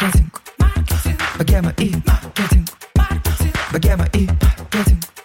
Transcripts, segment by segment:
маркетинг. Богема и маркетинг. Богема и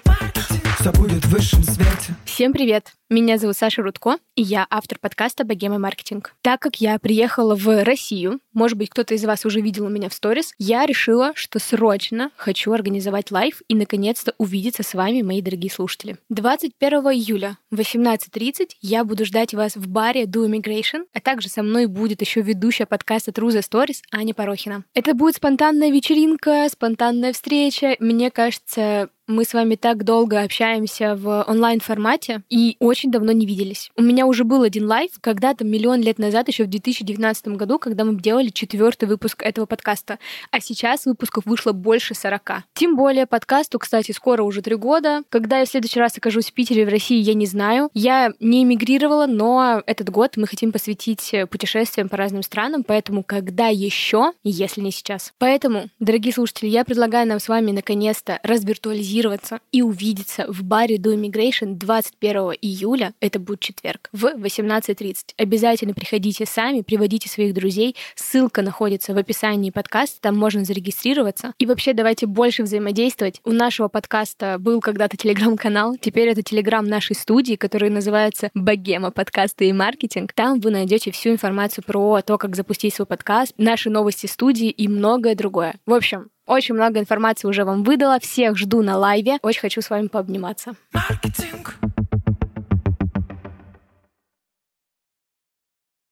маркетинг. Все будет в высшем свете. Всем привет! Меня зовут Саша Рудко, и я автор подкаста «Богема маркетинг». Так как я приехала в Россию, может быть, кто-то из вас уже видел меня в сторис, я решила, что срочно хочу организовать live и, наконец-то, увидеться с вами, мои дорогие слушатели. 21 июля в 18.30 я буду ждать вас в баре Do Immigration, а также со мной будет еще ведущая подкаста Through the Stories Аня Порохина. Это будет спонтанная вечеринка, спонтанная встреча. Мне кажется, мы с вами так долго общаемся в онлайн-формате и очень давно не виделись. У меня уже был один live когда-то миллион лет назад, еще в 2019 году, когда мы делали четвертый выпуск этого подкаста. А сейчас выпусков вышло больше 40. Тем более подкасту, кстати, скоро уже три года. Когда я в следующий раз окажусь в Питере, в России, я не знаю. Я не эмигрировала, но этот год мы хотим посвятить путешествиям по разным странам, поэтому когда еще, если не сейчас. Поэтому, дорогие слушатели, я предлагаю нам с вами наконец-то развиртуализировать активизироваться и увидеться в баре Do Immigration 21 июля, это будет четверг, в 18.30. Обязательно приходите сами, приводите своих друзей. Ссылка находится в описании подкаста, там можно зарегистрироваться. И вообще давайте больше взаимодействовать. У нашего подкаста был когда-то телеграм-канал, теперь это телеграм нашей студии, который называется Богема подкасты и маркетинг. Там вы найдете всю информацию про то, как запустить свой подкаст, наши новости студии и многое другое. В общем, очень много информации уже вам выдала. Всех жду на лайве. Очень хочу с вами пообниматься. Маркетинг.